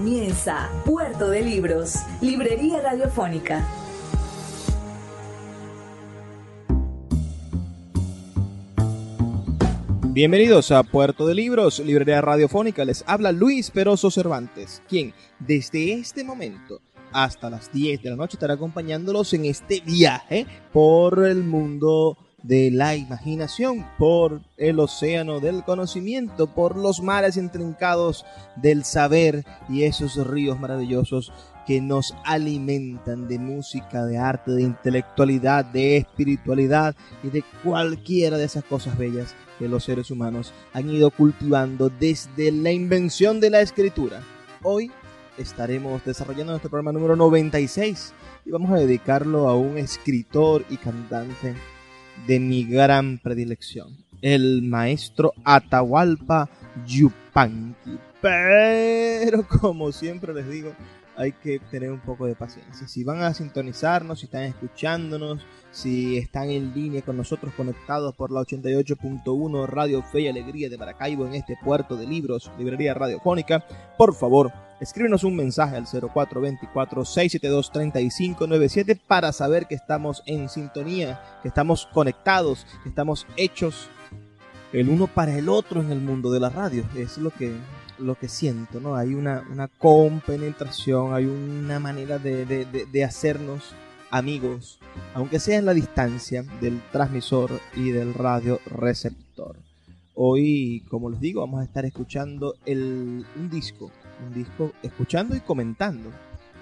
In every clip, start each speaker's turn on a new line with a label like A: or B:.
A: Comienza Puerto de Libros, Librería Radiofónica.
B: Bienvenidos a Puerto de Libros, Librería Radiofónica. Les habla Luis Peroso Cervantes, quien desde este momento hasta las 10 de la noche estará acompañándolos en este viaje por el mundo de la imaginación, por el océano del conocimiento, por los mares intrincados del saber y esos ríos maravillosos que nos alimentan de música, de arte, de intelectualidad, de espiritualidad y de cualquiera de esas cosas bellas que los seres humanos han ido cultivando desde la invención de la escritura. Hoy estaremos desarrollando nuestro programa número 96 y vamos a dedicarlo a un escritor y cantante de mi gran predilección, el maestro Atahualpa Yupanqui. Pero como siempre les digo, hay que tener un poco de paciencia. Si van a sintonizarnos, si están escuchándonos, si están en línea con nosotros conectados por la 88.1 Radio Fe y Alegría de Maracaibo en este puerto de libros, librería radiofónica, por favor, escríbenos un mensaje al 0424-672-3597 para saber que estamos en sintonía, que estamos conectados, que estamos hechos el uno para el otro en el mundo de la radio. Es lo que lo que siento, ¿no? Hay una, una compenetración, hay una manera de, de, de, hacernos amigos, aunque sea en la distancia del transmisor y del radio receptor. Hoy, como les digo, vamos a estar escuchando el, un disco, un disco, escuchando y comentando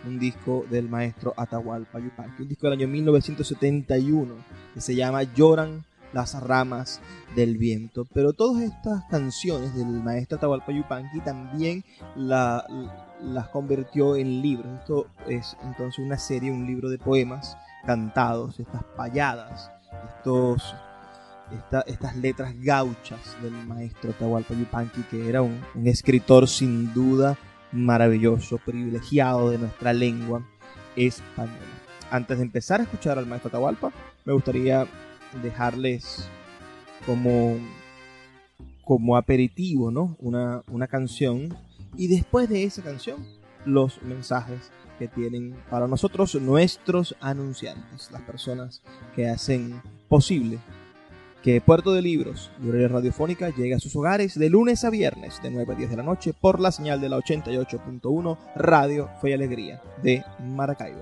B: un disco del maestro Atahualpa Yupanqui, un disco del año 1971 que se llama Lloran las ramas del viento. Pero todas estas canciones del maestro Atahualpa Yupanqui también las convirtió en libros. Esto es entonces una serie, un libro de poemas cantados, estas payadas, estos, estas letras gauchas del maestro Atahualpa Yupanqui, que era un, un escritor sin duda maravilloso, privilegiado de nuestra lengua española. Antes de empezar a escuchar al maestro Atahualpa, me gustaría dejarles como, como aperitivo, ¿no? Una, una canción. Y después de esa canción, los mensajes que tienen para nosotros nuestros anunciantes, las personas que hacen posible que Puerto de Libros, librería radiofónica, llegue a sus hogares de lunes a viernes de 9 a 10 de la noche por la señal de la 88.1 Radio Fe y Alegría de Maracaibo.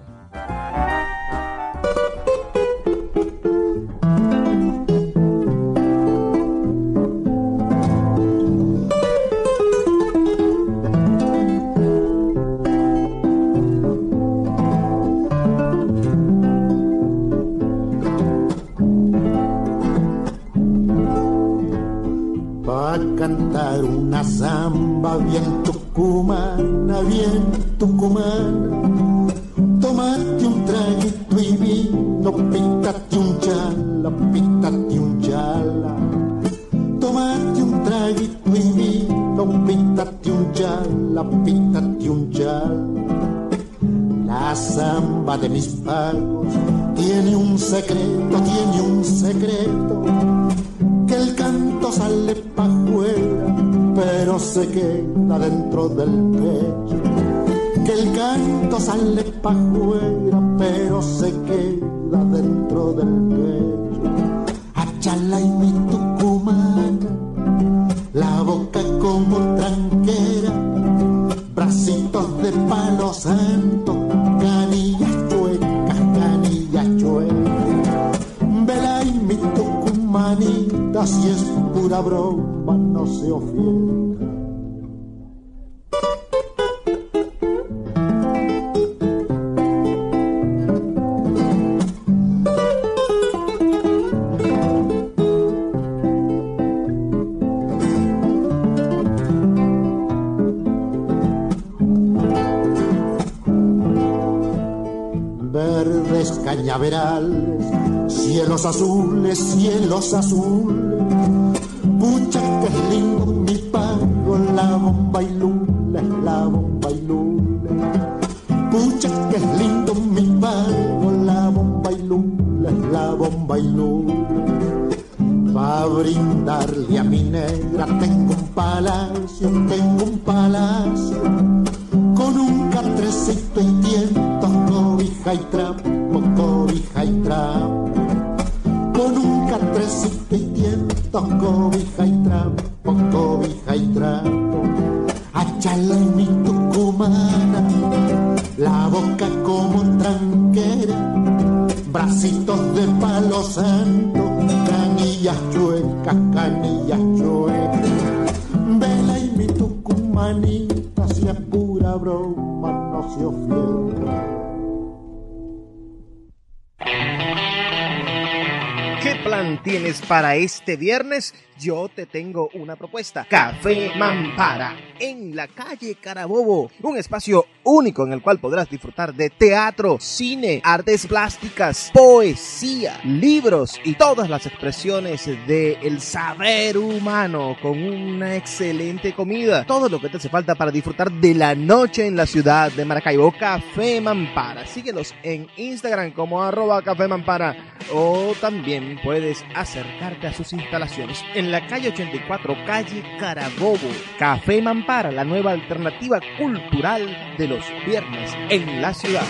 B: Este viernes? Yo te tengo una propuesta. Café Mampara, en la calle Carabobo. Un espacio único en el cual podrás disfrutar de teatro, cine, artes plásticas, poesía, libros y todas las expresiones del saber humano con una excelente comida. Todo lo que te hace falta para disfrutar de la noche en la ciudad de Maracaibo. Café Mampara. Síguelos en Instagram como arroba Café Mampara o también puedes acercarte a sus instalaciones en la calle 84, calle Carabobo. Café Mampara, la nueva alternativa cultural de los viernes en la ciudad.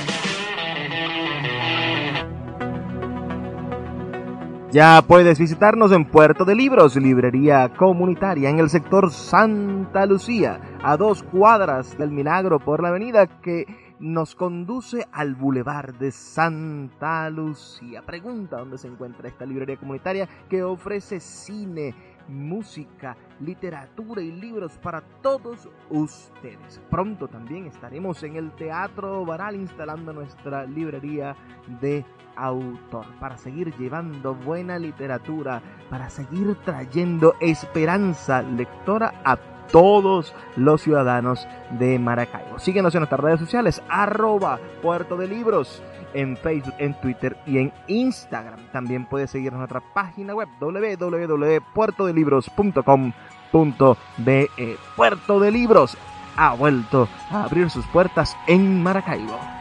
B: Ya puedes visitarnos en Puerto de Libros, librería comunitaria en el sector Santa Lucía, a dos cuadras del Milagro por la avenida que nos conduce al Boulevard de Santa Lucía. Pregunta dónde se encuentra esta librería comunitaria que ofrece cine, música, literatura y libros para todos ustedes. Pronto también estaremos en el Teatro Baral instalando nuestra librería de autor para seguir llevando buena literatura, para seguir trayendo esperanza lectora a todos los ciudadanos de Maracaibo. Síguenos en nuestras redes sociales, arroba Puerto de Libros, en Facebook, en Twitter y en Instagram. También puedes seguirnos en nuestra página web www.puertodelibros.com.be. Puerto de Libros ha vuelto a abrir sus puertas en Maracaibo.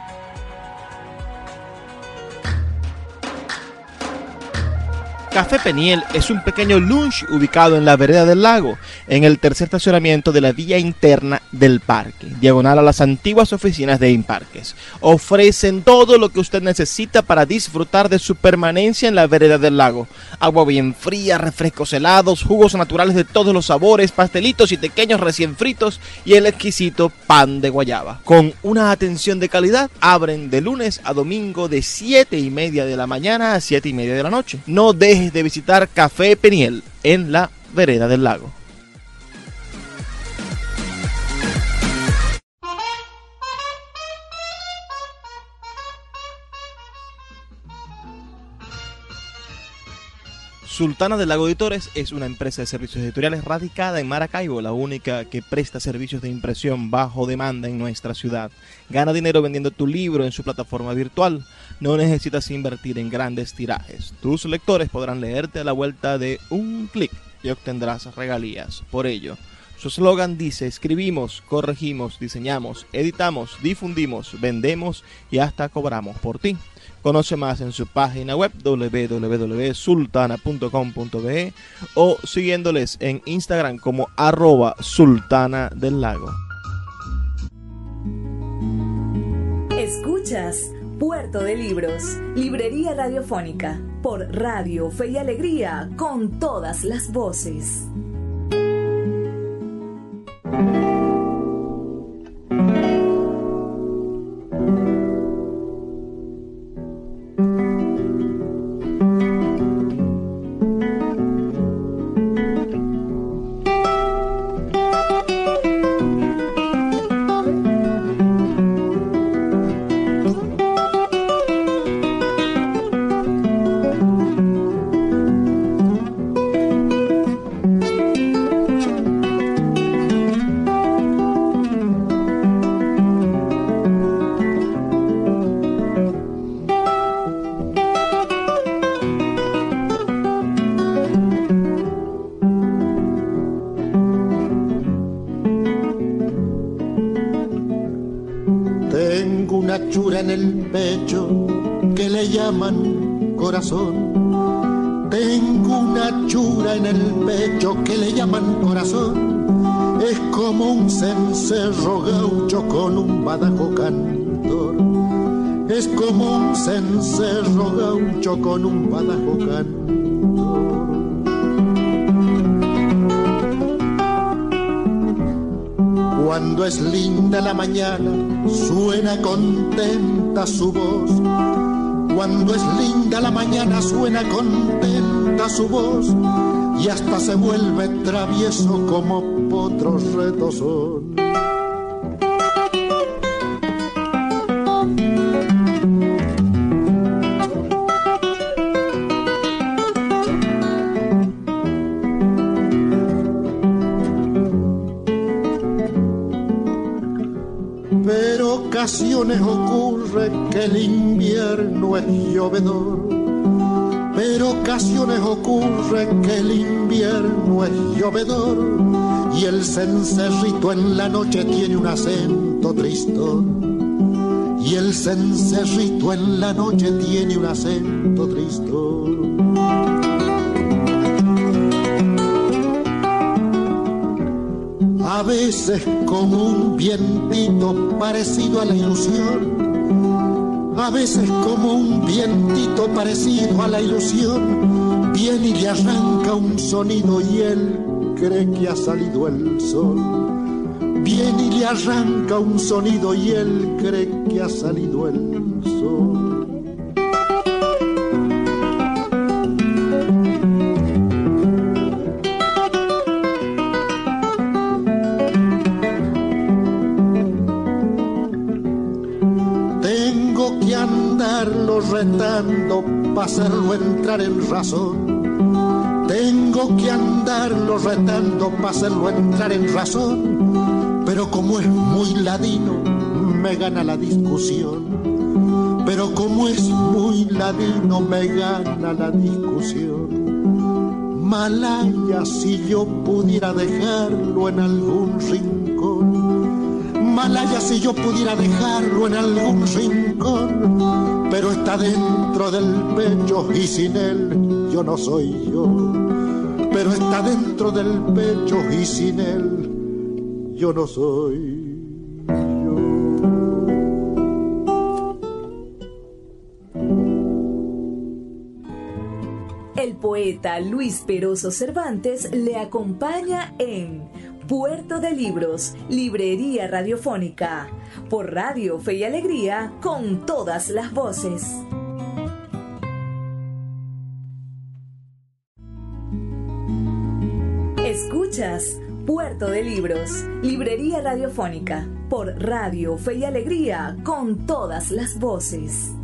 B: Café Peniel es un pequeño lunch ubicado en la vereda del lago, en el tercer estacionamiento de la vía interna del parque, diagonal a las antiguas oficinas de Imparques. Ofrecen todo lo que usted necesita para disfrutar de su permanencia en la vereda del lago. Agua bien fría, refrescos helados, jugos naturales de todos los sabores, pastelitos y pequeños recién fritos y el exquisito pan de guayaba. Con una atención de calidad, abren de lunes a domingo de 7 y media de la mañana a 7 y media de la noche. No de visitar Café Peniel en la vereda del lago. Sultana del Lago Editores es una empresa de servicios editoriales radicada en Maracaibo, la única que presta servicios de impresión bajo demanda en nuestra ciudad. Gana dinero vendiendo tu libro en su plataforma virtual. No necesitas invertir en grandes tirajes. Tus lectores podrán leerte a la vuelta de un clic y obtendrás regalías. Por ello, su eslogan dice, escribimos, corregimos, diseñamos, editamos, difundimos, vendemos y hasta cobramos por ti. Conoce más en su página web www.sultana.com.be o siguiéndoles en Instagram como arroba sultana del lago.
A: Escuchas Puerto de Libros, Librería Radiofónica, por Radio Fe y Alegría, con todas las voces.
C: Es como un cencerro gaucho con un badajo cantor. Es como un cencerro gaucho con un badajo cantor. Cuando es linda la mañana, suena contenta su voz. Cuando es linda la mañana, suena contenta su voz. Y hasta se vuelve travieso como potros retozón. ocasiones ocurre que el invierno es llovedor, pero ocasiones ocurre que el invierno es llovedor y el cencerrito en la noche tiene un acento tristón. Y el cencerrito en la noche tiene un acento tristón. a veces como un vientito parecido a la ilusión, a veces como un vientito parecido a la ilusión, viene y le arranca un sonido y él cree que ha salido el sol. Viene y le arranca un sonido y él cree que ha salido el sol. Para hacerlo entrar en razón. Tengo que andarlo retando para hacerlo entrar en razón. Pero como es muy ladino, me gana la discusión. Pero como es muy ladino, me gana la discusión. Malaya si yo pudiera dejarlo en algún rincón. Si yo pudiera dejarlo en algún rincón pero está dentro del pecho y sin él yo no soy yo. Pero está dentro del pecho y sin él yo no soy yo.
A: El poeta Luis Peroso Cervantes le acompaña en Puerto de Libros, Librería Radiofónica, por Radio Fe y Alegría, con todas las voces. Escuchas Puerto de Libros, Librería Radiofónica, por Radio Fe y Alegría, con todas las voces.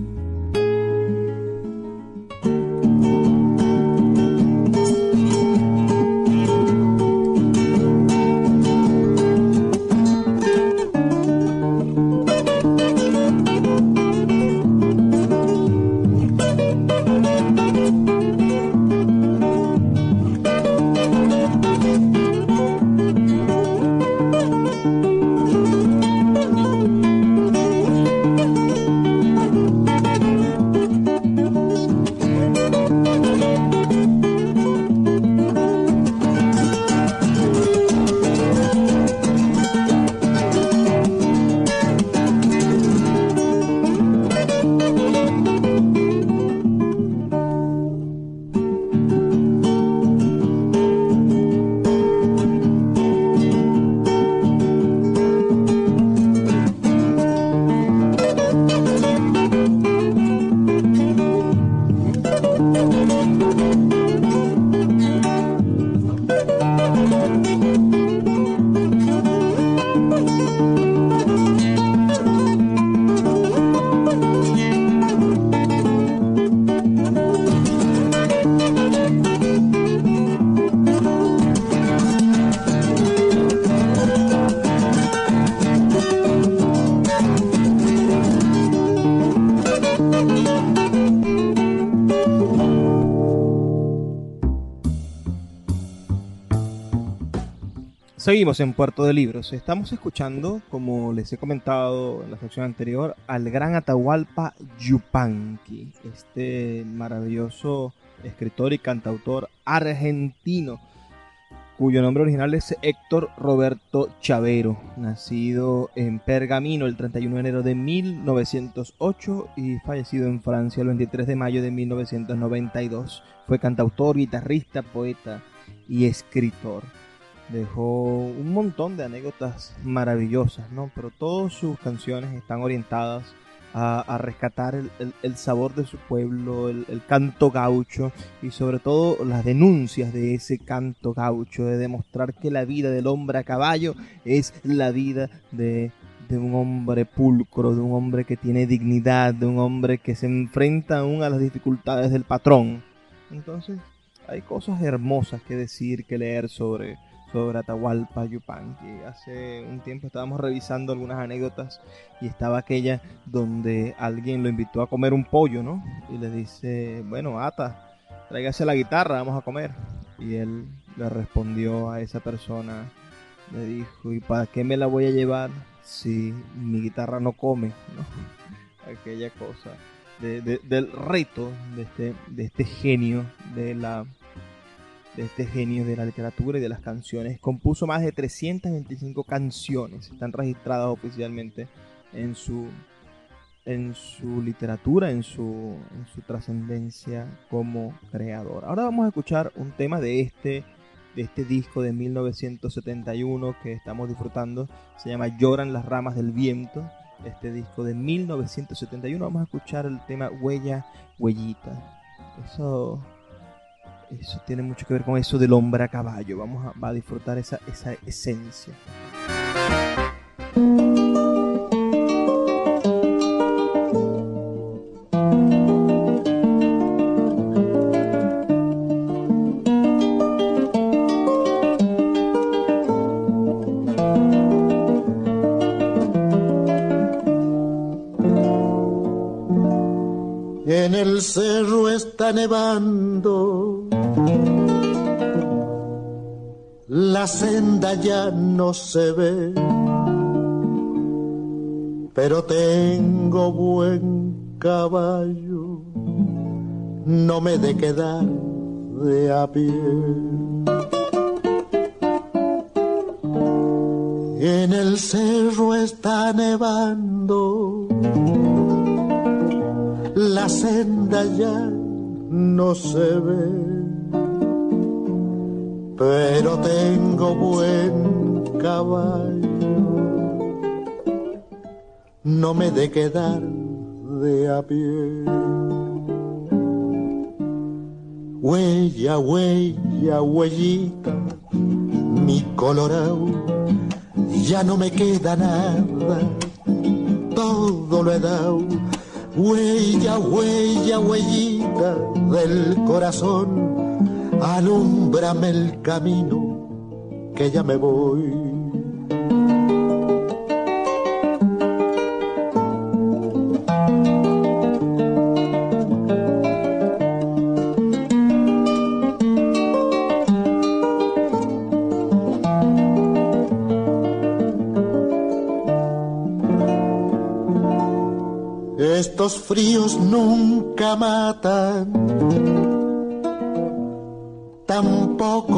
B: Seguimos en Puerto de Libros. Estamos escuchando, como les he comentado en la sección anterior, al gran Atahualpa Yupanqui, este maravilloso escritor y cantautor argentino, cuyo nombre original es Héctor Roberto Chavero, nacido en Pergamino el 31 de enero de 1908 y fallecido en Francia el 23 de mayo de 1992. Fue cantautor, guitarrista, poeta y escritor dejó un montón de anécdotas maravillosas, ¿no? Pero todas sus canciones están orientadas a, rescatar el, sabor de su pueblo, el, canto gaucho y sobre todo las denuncias de ese canto gaucho, de demostrar que la vida del hombre a caballo es la vida de, de un hombre pulcro, de un hombre que tiene dignidad, de un hombre que se enfrenta aún a las dificultades del patrón. Entonces, hay cosas hermosas que decir, que leer sobre, sobre Atahualpa Yupanqui. Hace un tiempo estábamos revisando algunas anécdotas y estaba aquella donde alguien lo invitó a comer un pollo, ¿no? Y le dice, bueno, Ata, tráigase la guitarra, vamos a comer. Y él le respondió a esa persona, le dijo, ¿y para qué me la voy a llevar si mi guitarra no come? ¿no? Aquella cosa del reto de este, de este genio de la de este genio de la literatura y de las canciones. Compuso más de 325 canciones, están registradas oficialmente en su, en su literatura, en su, en su trascendencia como creador. Ahora vamos a escuchar un tema de este, de este disco de 1971 que estamos disfrutando. Se llama Lloran las ramas del viento. Este disco de 1971 vamos a escuchar el tema Huella, Huellita. Eso eso tiene mucho que ver con eso del hombre a caballo. Vamos a, a disfrutar esa, esa esencia.
C: En el cerro está nevando la senda ya no se ve, pero tengo buen caballo, no me de quedar de a pie. En el cerro está nevando, la senda ya no se ve pero tengo buen caballo. No me de quedar de a pie. Huella, huella, huellita, mi colorado, ya no me queda nada, todo lo he dado. Huella, huella, huellita del corazón alumbrame el camino que ya me voy. Estos fríos nunca matan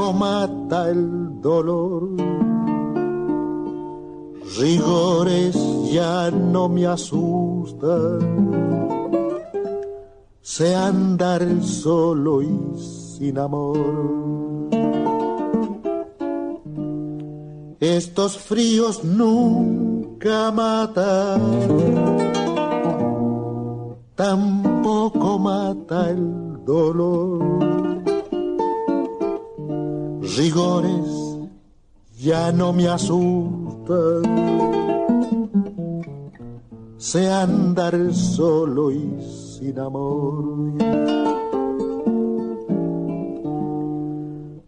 C: tampoco mata el dolor. Rigores ya no me asustan, sé andar solo y sin amor. Estos fríos nunca matan, tampoco mata el dolor rigores ya no me asustan. Sé andar solo y sin amor.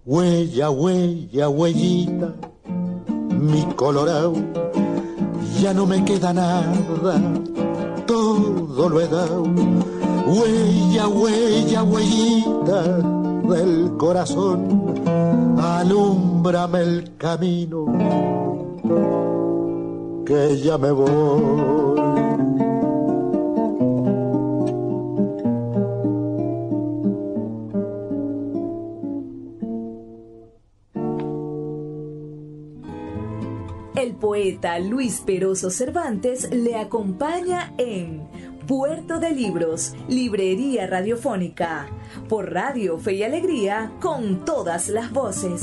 C: Huella, huella, huellita, mi colorado, ya no me queda nada, todo lo he dado. Huella, huella, huellita del corazón alúmbrame el camino, que ya me voy.
A: El poeta Luis Peroso Cervantes le acompaña en Puerto de Libros, Librería Radiofónica, por Radio Fe y Alegría, con todas las voces.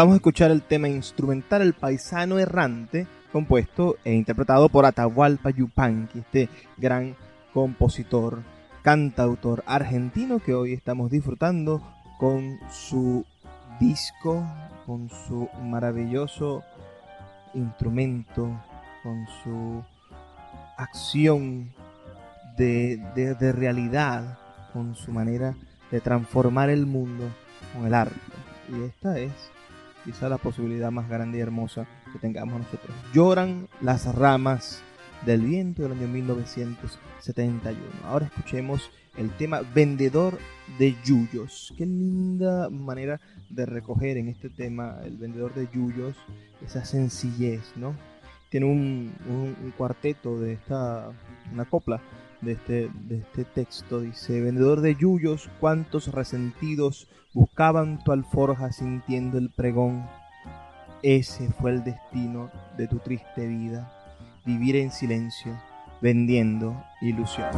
B: Acabamos de escuchar el tema instrumental El Paisano Errante, compuesto e interpretado por Atahualpa Yupanqui, este gran compositor, cantautor argentino que hoy estamos disfrutando con su disco, con su maravilloso instrumento, con su acción de, de realidad, con su manera de transformar el mundo con el arte. Y esta es quizá la posibilidad más grande y hermosa que tengamos nosotros. Lloran las ramas del viento del año 1971. Ahora escuchemos el tema Vendedor de Yuyos. Qué linda manera de recoger en este tema el vendedor de Yuyos esa sencillez, ¿no? Tiene un, cuarteto de esta, una copla de este, de este texto. Dice, vendedor de yuyos, cuántos resentidos buscaban tu alforja sintiendo el pregón. Ese fue el destino de tu triste vida, vivir en silencio, vendiendo ilusión.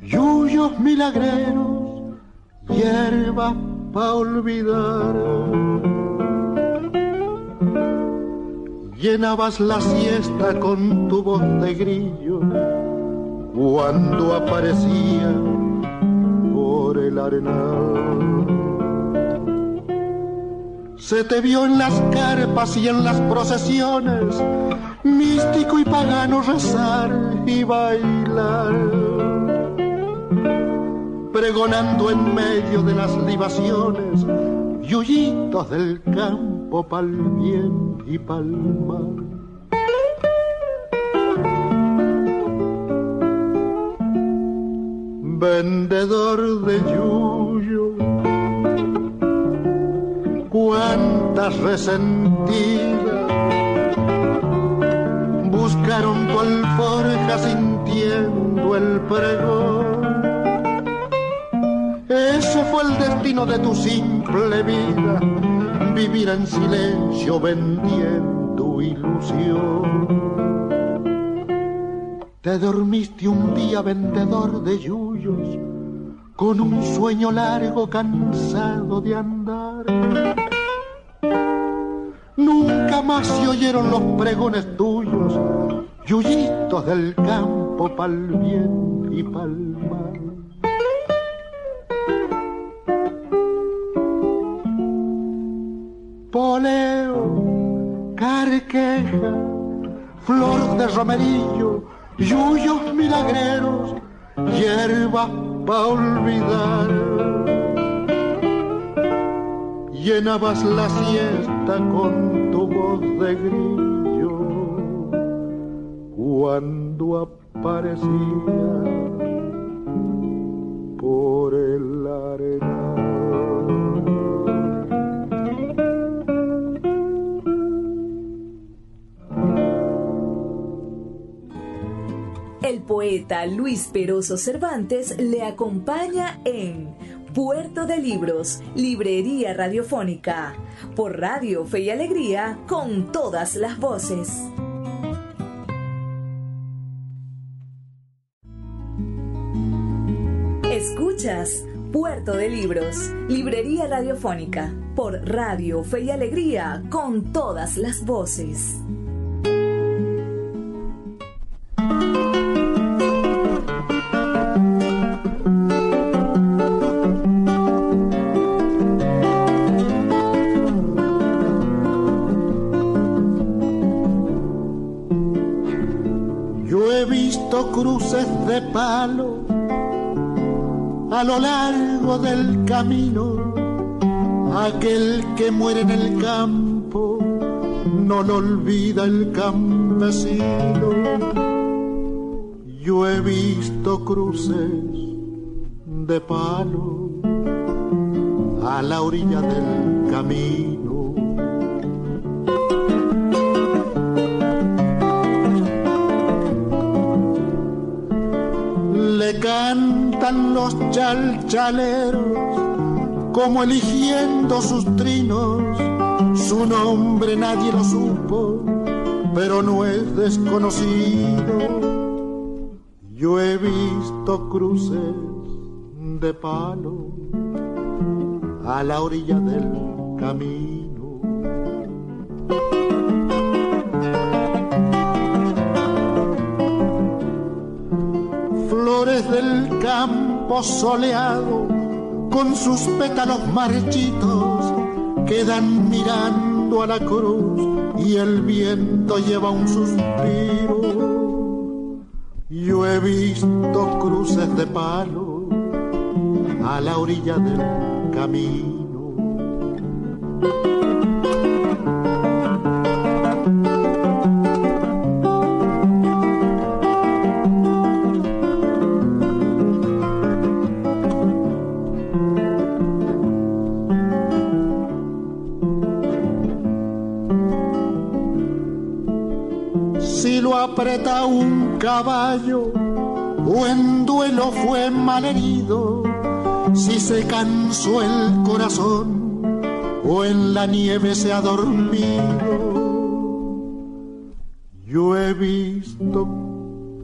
C: Yuyos milagreros, hierbas pa' olvidar. Llenabas la siesta con tu voz de grillo cuando aparecía por el arenal. Se te vio en las carpas y en las procesiones, místico y pagano rezar y bailar. Pregonando en medio de las libaciones, yuyitos del campo pa'l bien y pa'l mal. vendedor de yuyo. Cuántas resentidas buscaron tu alforja sintiendo el pregón. Ese fue el destino de tu simple vida, vivir en silencio vendiendo ilusión. Te dormiste un día vendedor de yuyos, con un sueño largo cansado de andar. Nunca más se oyeron los pregones tuyos, yuyitos del campo pa'l bien y pa'l mal. Poleo, carqueja, flor de romerillo, yuyos milagreros, hierba pa' olvidar. Llenabas la siesta con tu voz de grillo cuando aparecía por el arenal.
A: El poeta Luis Peroso Cervantes le acompaña en Puerto de Libros, Librería Radiofónica, por Radio Fe y Alegría, con todas las voces. Puerto de Libros, Librería Radiofónica, por Radio Fe y Alegría, con todas las voces.
C: cruces de palo a lo largo del camino. Aquel que muere en el campo no lo olvida el campesino. Yo he visto cruces de palo a la orilla del camino los chalchaleros como eligiendo sus trinos. Su nombre nadie lo supo, pero no es desconocido. Yo he visto cruces de palo a la orilla del camino del campo soleado, con sus pétalos marchitos, quedan mirando a la cruz y el viento lleva un suspiro. Yo he visto cruces de palo a la orilla del camino caballo o en duelo fue malherido, si se cansó el corazón o en la nieve se ha dormido. Yo he visto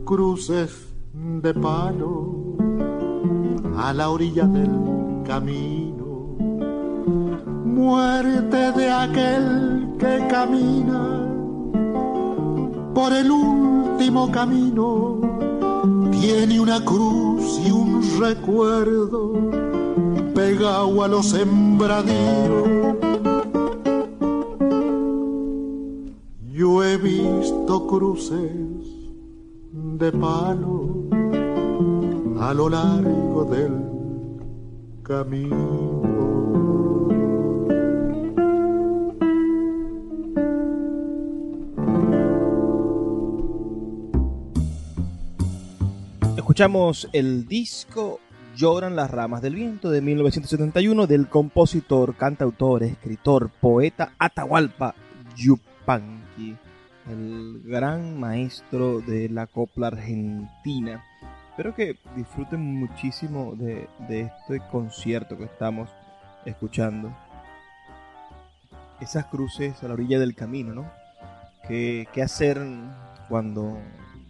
C: cruces de palo a la orilla del camino, muerte de aquel que camina por el último camino tiene una cruz y un recuerdo pegado a los sembradíos. Yo he visto cruces de palo a lo largo del camino.
B: Escuchamos el disco Lloran las ramas del viento de 1971 del compositor, cantautor, escritor, poeta Atahualpa Yupanqui, el gran maestro de la copla argentina. Espero que disfruten muchísimo de, este concierto que estamos escuchando. Esas cruces a la orilla del camino, ¿no? ¿Qué, hacer cuando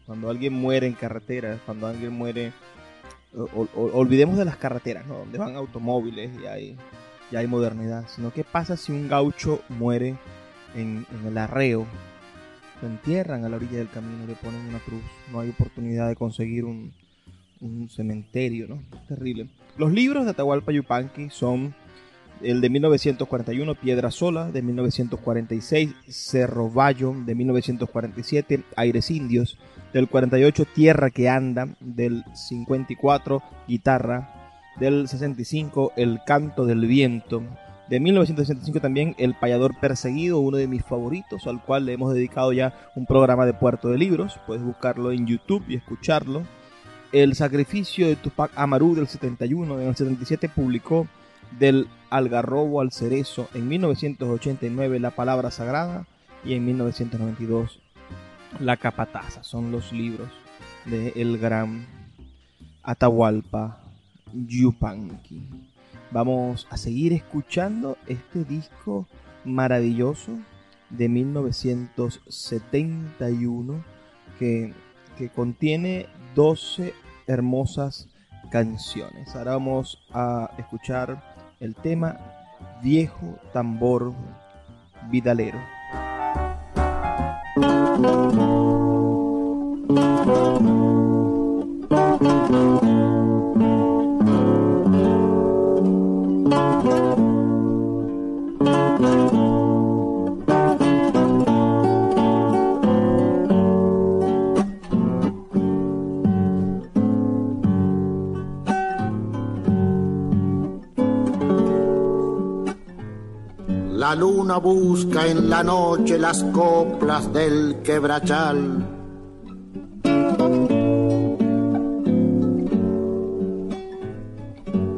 B: cuando alguien muere en carretera, cuando alguien muere, olvidemos de las carreteras, ¿no? Donde van automóviles y hay, ya hay modernidad, sino qué pasa si un gaucho muere en, el arreo, lo entierran a la orilla del camino, le ponen una cruz, no hay oportunidad de conseguir un, un cementerio, ¿no? Terrible. Los libros de Atahualpa Yupanqui son el de 1941, Piedra Sola, de 1946, Cerro Bayo, de 1947, Aires Indios, del 48, Tierra que Anda, del 54, Guitarra, del 65, El Canto del Viento, de 1965 también El Payador Perseguido, uno de mis favoritos, al cual le hemos dedicado ya un programa de Puerto de Libros, puedes buscarlo en YouTube y escucharlo. El Sacrificio de Tupac Amaru del 71, en el 77 publicó del algarrobo al cerezo, en 1989 La Palabra Sagrada y en 1992 La Capataza. Son los libros de el gran Atahualpa Yupanqui. Vamos a seguir escuchando este disco maravilloso de 1971 que, que contiene 12 hermosas canciones. Ahora vamos a escuchar el tema Viejo Tambor Vidalero.
C: La luna busca en la noche las coplas del quebrachal.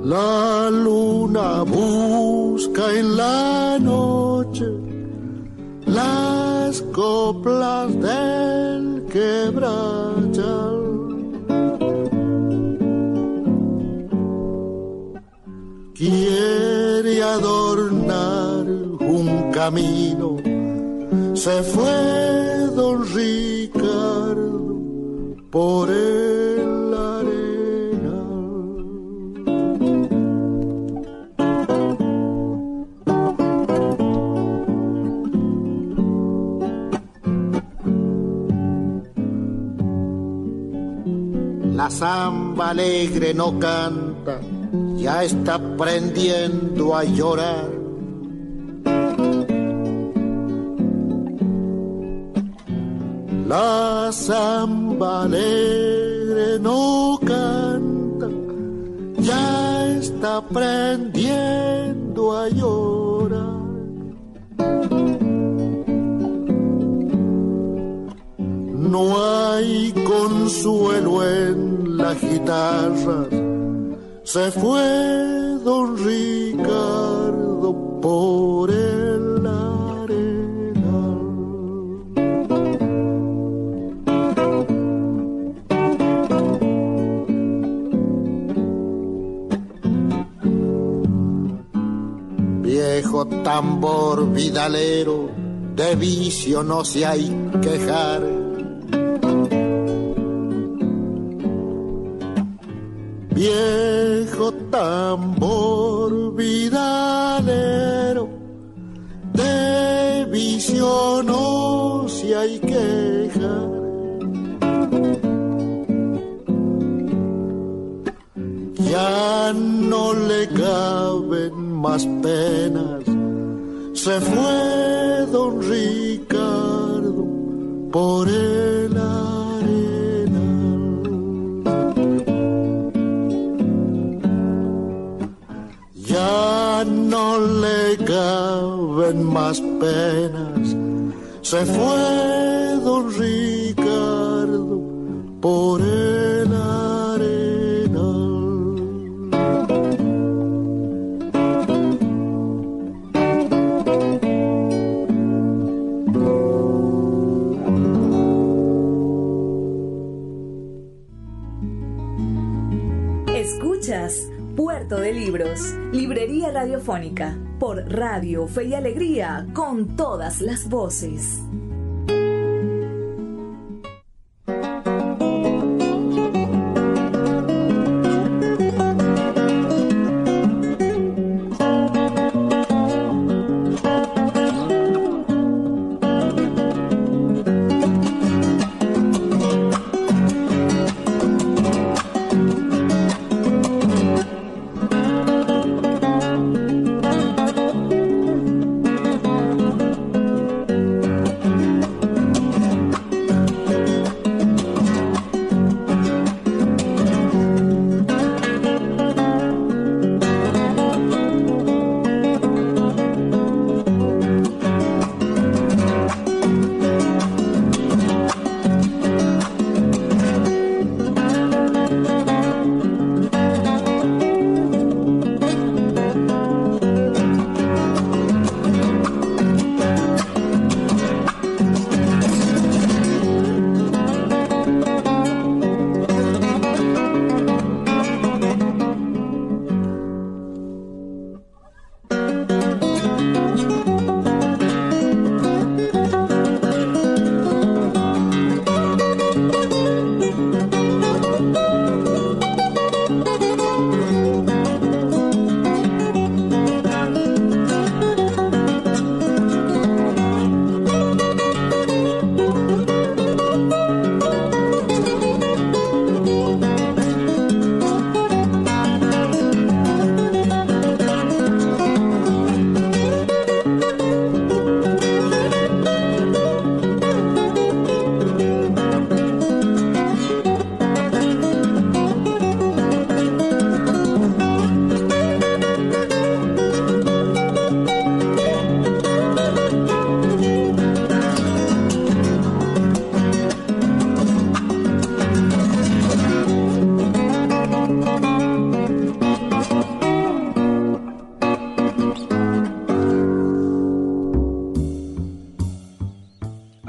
C: La luna busca en la noche las coplas del quebrachal. Camino se fue don Ricardo por el. La samba alegre no canta, ya está aprendiendo a llorar La samba alegre no canta, ya está aprendiendo a llorar. No hay consuelo en la guitarra, se fue don Ricardo por el tambor vidalero, de vicio no se hay quejar. Viejo tambor vidalero, de vicio no se hay quejar. Ya no le caben más penas. Se fue don Ricardo por el arena. Ya no le caben más penas. Se fue don Ricardo por el
A: Librería Radiofónica, por Radio Fe y Alegría, con todas las voces.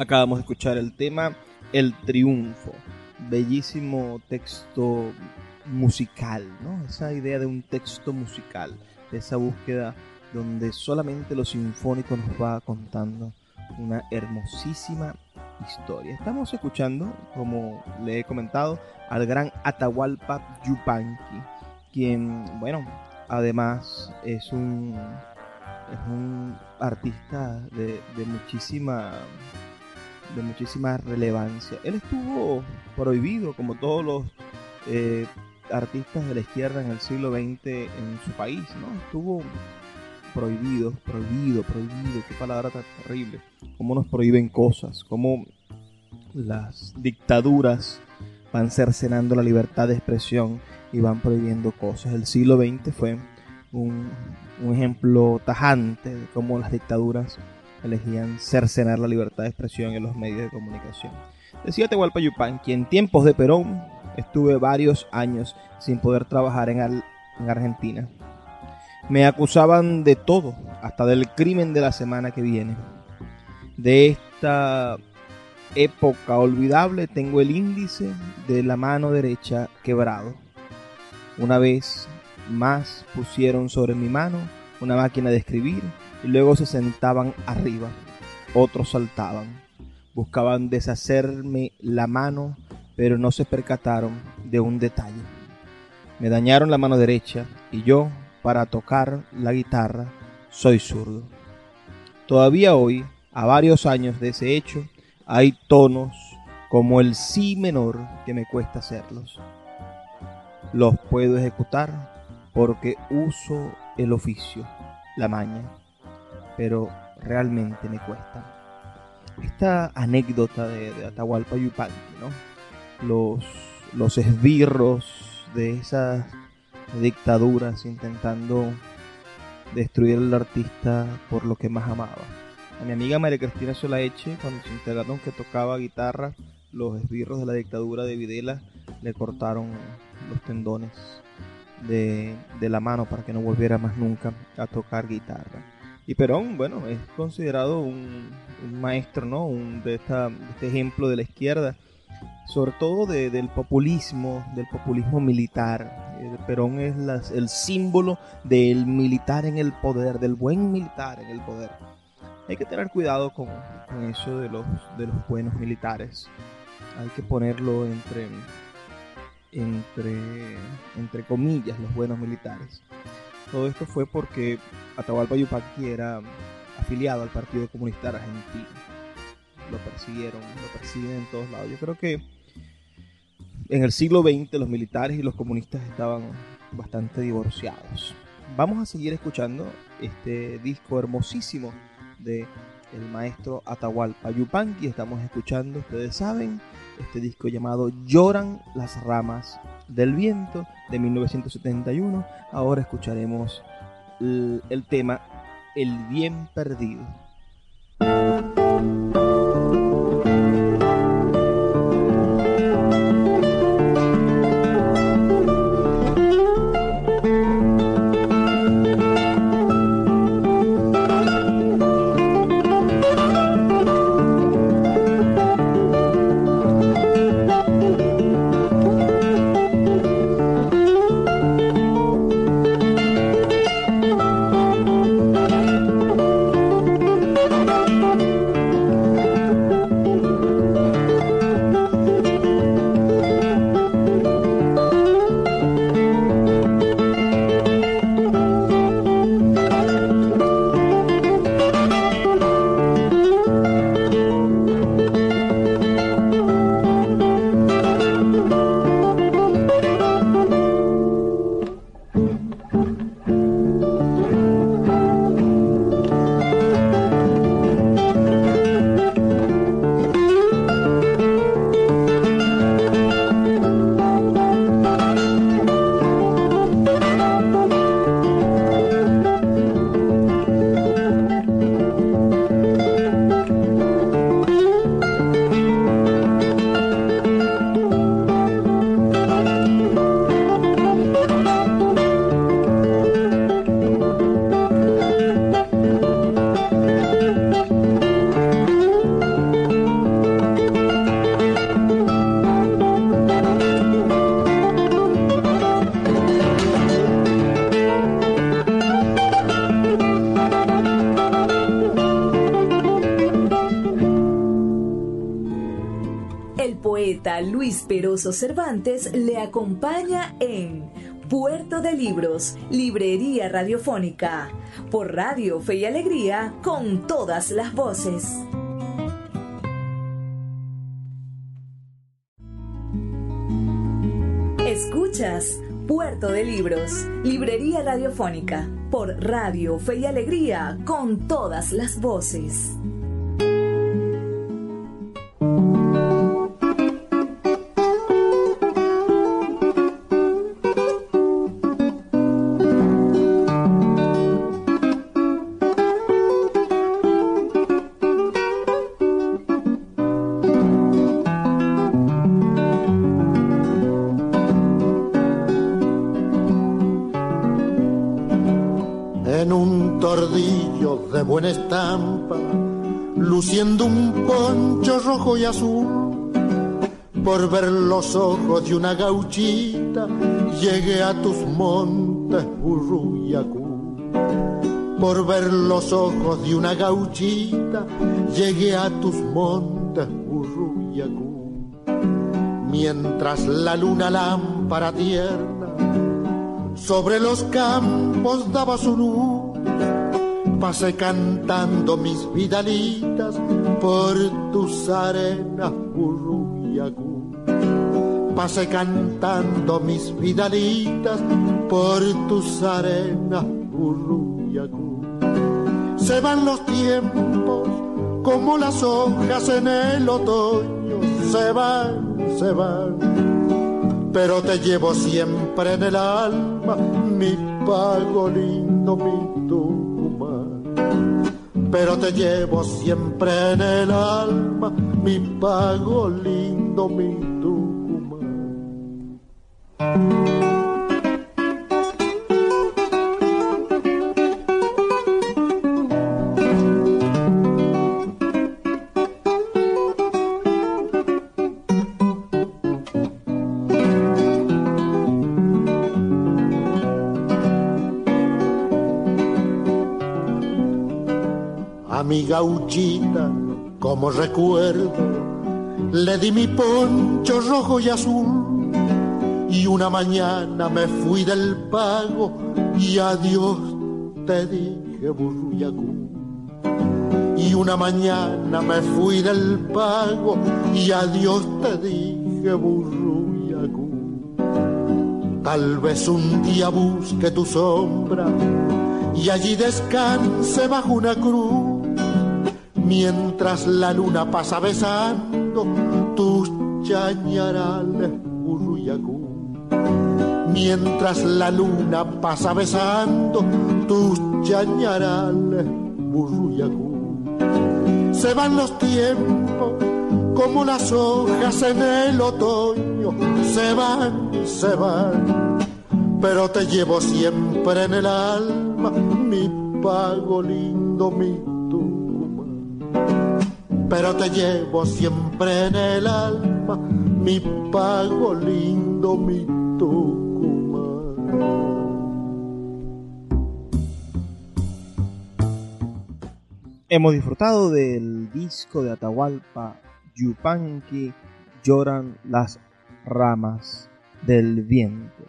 B: Acabamos de escuchar el tema El Triunfo, bellísimo texto musical, ¿no? Esa idea de un texto musical, de esa búsqueda donde solamente lo sinfónico nos va contando una hermosísima historia. Estamos escuchando, como le he comentado, al gran Atahualpa Yupanqui, quien, bueno, además es un, es un artista de, de muchísima de muchísima relevancia. Él estuvo prohibido, como todos los eh, artistas de la izquierda en el siglo XX en su país, ¿no? Estuvo prohibido, prohibido, prohibido, qué palabra tan terrible. Cómo nos prohíben cosas, cómo las dictaduras van cercenando la libertad de expresión y van prohibiendo cosas. El siglo XX fue un, un ejemplo tajante de cómo las dictaduras elegían cercenar la libertad de expresión en los medios de comunicación. Decía Tehualpa Yupan que en tiempos de Perón estuve varios años sin poder trabajar en, en Argentina. Me acusaban de todo, hasta del crimen de la semana que viene. De esta época olvidable tengo el índice de la mano derecha quebrado. Una vez más pusieron sobre mi mano una máquina de escribir luego se sentaban arriba. Otros saltaban. Buscaban deshacerme la mano, pero no se percataron de un detalle. Me dañaron la mano derecha y yo, para tocar la guitarra, soy zurdo. Todavía hoy, a varios años de ese hecho, hay tonos como el si menor que me cuesta hacerlos. Los puedo ejecutar, porque uso el oficio, la maña, pero realmente me cuesta. Esta anécdota de, Atahualpa Yupanqui, ¿no? Los, los esbirros de esas dictaduras intentando destruir al artista por lo que más amaba. A mi amiga María Cristina Solaeche, cuando se enteraron que tocaba guitarra, los esbirros de la dictadura de Videla le cortaron los tendones de, la mano para que no volviera más nunca a tocar guitarra. Y Perón, bueno, es considerado un, maestro, ¿no? Un, de, este ejemplo de la izquierda, sobre todo del populismo, del populismo militar. Eh, Perón es el símbolo del militar en el poder, del buen militar en el poder. Hay que tener cuidado con, eso de los, buenos militares. Hay que ponerlo entre, entre comillas, los buenos militares. Todo esto fue porque Atahualpa Yupanqui era afiliado al Partido Comunista Argentino. Lo persiguieron, lo persiguen en todos lados. Yo creo que en el siglo XX los militares y los comunistas estaban bastante divorciados. Vamos a seguir escuchando este disco hermosísimo de el maestro Atahualpa Yupanqui. Estamos escuchando, ustedes saben, este disco llamado Lloran las ramas del viento de 1971. Ahora escucharemos el, tema El bien perdido.
A: Luis Peroso Cervantes le acompaña en Puerto de Libros, Librería Radiofónica, por Radio Fe y Alegría, con todas las voces. Escuchas Puerto de Libros, Librería Radiofónica, por Radio Fe y Alegría, con todas las voces.
C: Los ojos de una gauchita, llegué a tus montes, Burruyacú. Por ver los ojos de una gauchita, llegué a tus montes, Burruyacú. Mientras la luna lámpara tierna sobre los campos daba su luz pasé cantando mis vidalitas por tus arenas, Burruyacú. Pasé cantando mis vidalitas por tus arenas, Burruyacú. Se van los tiempos como las hojas en el otoño, se van, se van. Pero te llevo siempre en el alma, mi pago lindo, mi Tucumán. Pero te llevo siempre en el alma, mi pago lindo, mi Tucumán. A mi gauchita, como recuerdo, le di mi poncho rojo y azul. Una mañana me fui del pago y adiós te dije burruyacú. Y una mañana me fui del pago y adiós te dije burruyacú. Tal vez un día busque tu sombra y allí descanse bajo una cruz mientras la luna pasa besando tus chañarales. Mientras la luna pasa besando tus chañarales burruyacú. Se van los tiempos como las hojas en el otoño, se van, se van, pero te llevo siempre en el alma, mi pago lindo, mi pero te llevo siempre en el alma, mi pago lindo, mi Tucumán.
B: Hemos disfrutado del disco de Atahualpa Yupanqui, Lloran las ramas del viento.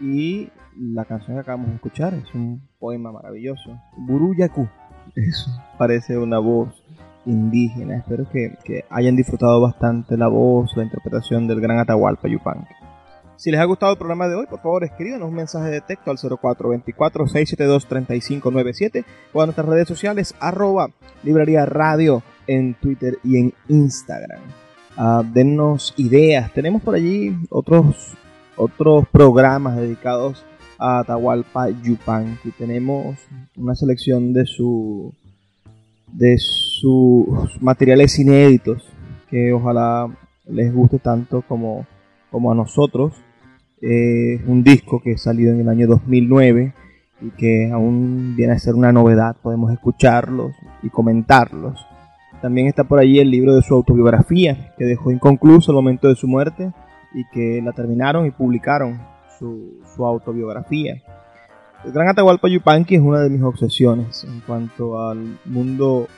B: Y la canción que acabamos de escuchar es un poema maravilloso. Buruyaku. Eso parece una voz indígena. Espero que, hayan disfrutado bastante la voz, la interpretación del gran Atahualpa Yupanqui. Si les ha gustado el programa de hoy, por favor escríbanos un mensaje de texto al 0424-672-3597 o a nuestras redes sociales arroba librería radio en Twitter y en Instagram. Uh, dennos ideas. Tenemos por allí otros, otros programas dedicados a Atahualpa Yupanqui. Tenemos una selección de su de sus materiales inéditos que ojalá les guste tanto como, como a nosotros. Es un disco que salió en el año 2009 y que aún viene a ser una novedad. Podemos escucharlos y comentarlos. También está por allí el libro de su autobiografía que dejó inconcluso el momento de su muerte y que la terminaron y publicaron su, su autobiografía. El Gran Atahualpa Yupanqui es una de mis obsesiones en cuanto al mundo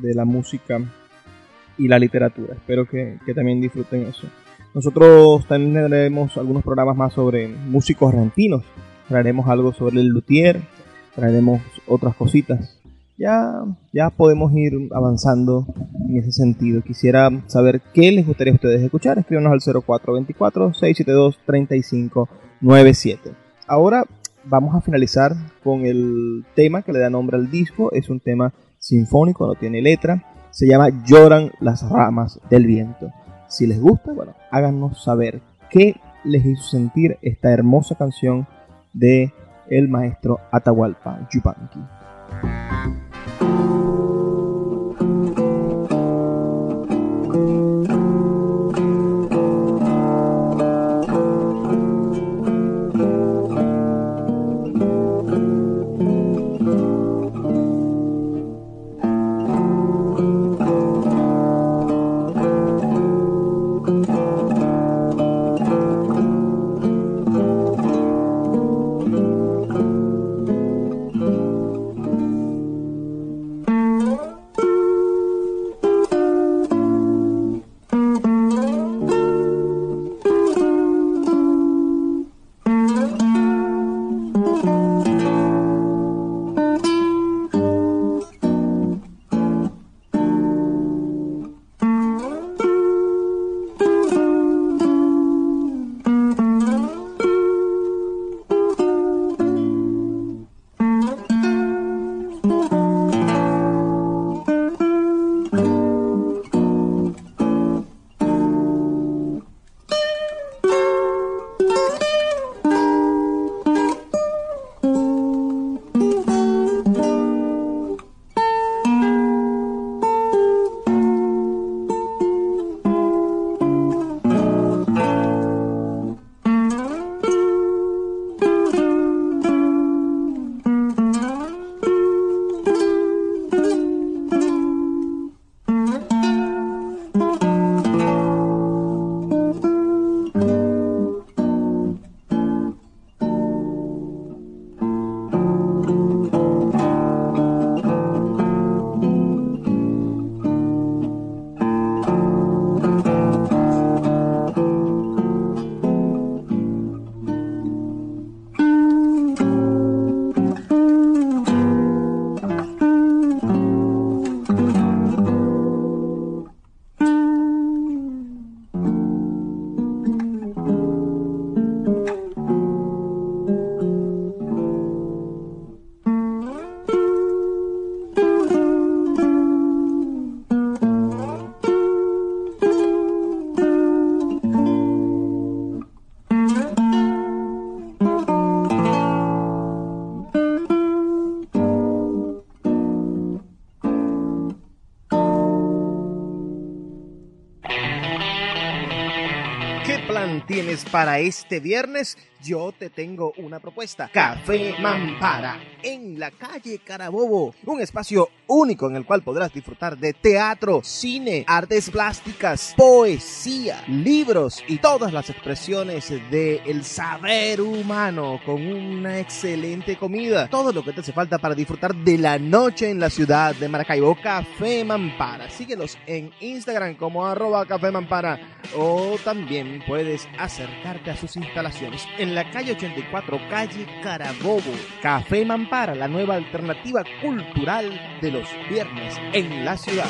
B: de la música y la literatura. Espero que, que también disfruten eso. Nosotros también tendremos algunos programas más sobre músicos argentinos. Traeremos algo sobre el luthier, traeremos otras cositas. Ya, ya podemos ir avanzando en ese sentido. Quisiera saber qué les gustaría a ustedes escuchar. Escríbanos al 0424-672-3597. Ahora vamos a finalizar con el tema que le da nombre al disco. Es un tema sinfónico, no tiene letra. Se llama Lloran las ramas del viento. Si les gusta, bueno, háganos saber qué les hizo sentir esta hermosa canción de el maestro Atahualpa Yupanqui. Para este viernes? Yo te tengo una propuesta. Café Mampara, en la calle Carabobo. Un espacio único en el cual podrás disfrutar de teatro, cine, artes plásticas, poesía, libros y todas las expresiones del saber humano con una excelente comida. Todo lo que te hace falta para disfrutar de la noche en la ciudad de Maracaibo. Café Mampara. Síguelos en Instagram como arroba Café Mampara o también puedes acercarte a sus instalaciones en la calle 84, calle Carabobo. Café Mampara, la nueva alternativa cultural de los viernes en la ciudad.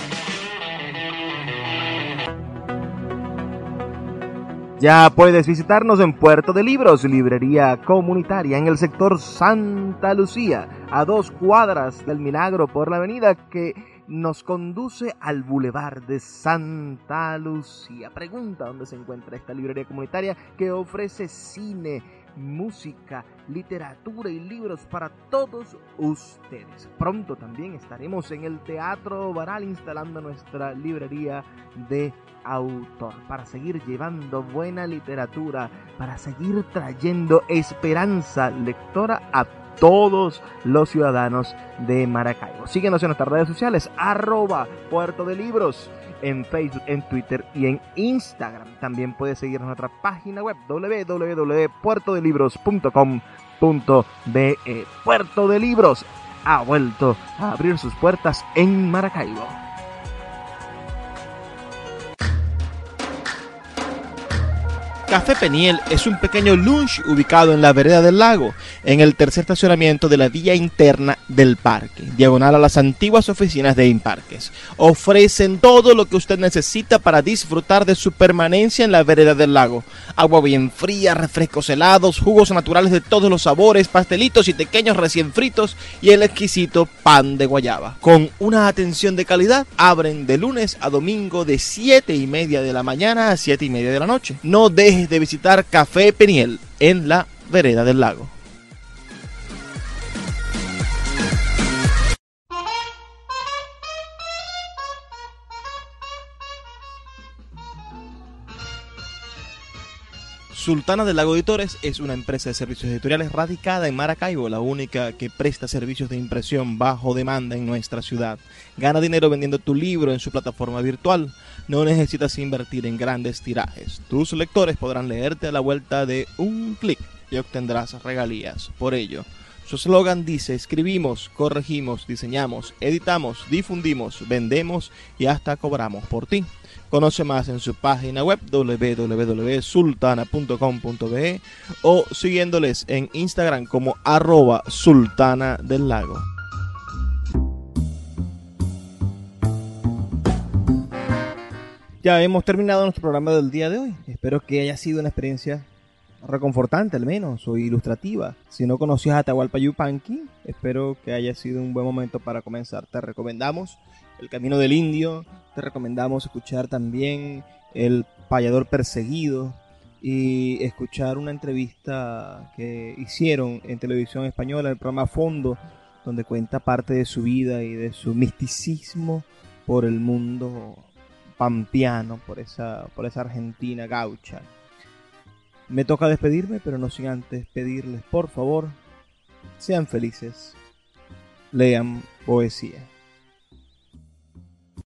B: Ya puedes visitarnos en Puerto de Libros, librería comunitaria en el sector Santa Lucía, a dos cuadras del Milagro por la avenida que nos conduce al Boulevard de Santa Lucía. Pregunta dónde se encuentra esta librería comunitaria que ofrece cine, música, literatura y libros para todos ustedes. Pronto también estaremos en el Teatro Baral instalando nuestra librería de autor para seguir llevando buena literatura, para seguir trayendo esperanza lectora a todos los ciudadanos de Maracaibo. Síguenos en nuestras redes sociales, arroba Puerto de Libros, en Facebook, en Twitter y en Instagram. También puedes seguirnos en nuestra página web www.puertodelibros.com.be. Puerto de Libros ha vuelto a abrir sus puertas en Maracaibo. Café Peniel es un pequeño lunch ubicado en la vereda del lago, en el tercer estacionamiento de la vía interna del parque, diagonal a las antiguas oficinas de Imparques. Ofrecen todo lo que usted necesita para disfrutar de su permanencia en la vereda del lago. Agua bien fría, refrescos helados, jugos naturales de todos los sabores, pastelitos y pequeños recién fritos y el exquisito pan de guayaba. Con una atención de calidad, abren de lunes a domingo de 7 y media de la mañana a 7 y media de la noche. No de visitar Café Peniel en la vereda del lago. Sultana del Lago Editores es una empresa de servicios editoriales radicada en Maracaibo, la única que presta servicios de impresión bajo demanda en nuestra ciudad. Gana dinero vendiendo tu libro en su plataforma virtual. No necesitas invertir en grandes tirajes. Tus lectores podrán leerte a la vuelta de un clic y obtendrás regalías. Por ello, su eslogan dice, escribimos, corregimos, diseñamos, editamos, difundimos, vendemos y hasta cobramos por ti. Conoce más en su página web www.sultana.com.be o siguiéndoles en Instagram como arroba sultana del lago. Ya hemos terminado nuestro programa del día de hoy. Espero que haya sido una experiencia reconfortante al menos o ilustrativa. Si no conocías a Atahualpa Yupanqui, espero que haya sido un buen momento para comenzar. Te recomendamos El Camino del Indio, te recomendamos escuchar también El Payador Perseguido y escuchar una entrevista que hicieron en televisión española, el programa Fondo, donde cuenta parte de su vida y de su misticismo por el mundo pampeano, por esa, por esa Argentina gaucha. Me toca despedirme, pero no sin antes pedirles, por favor, sean felices, lean poesía.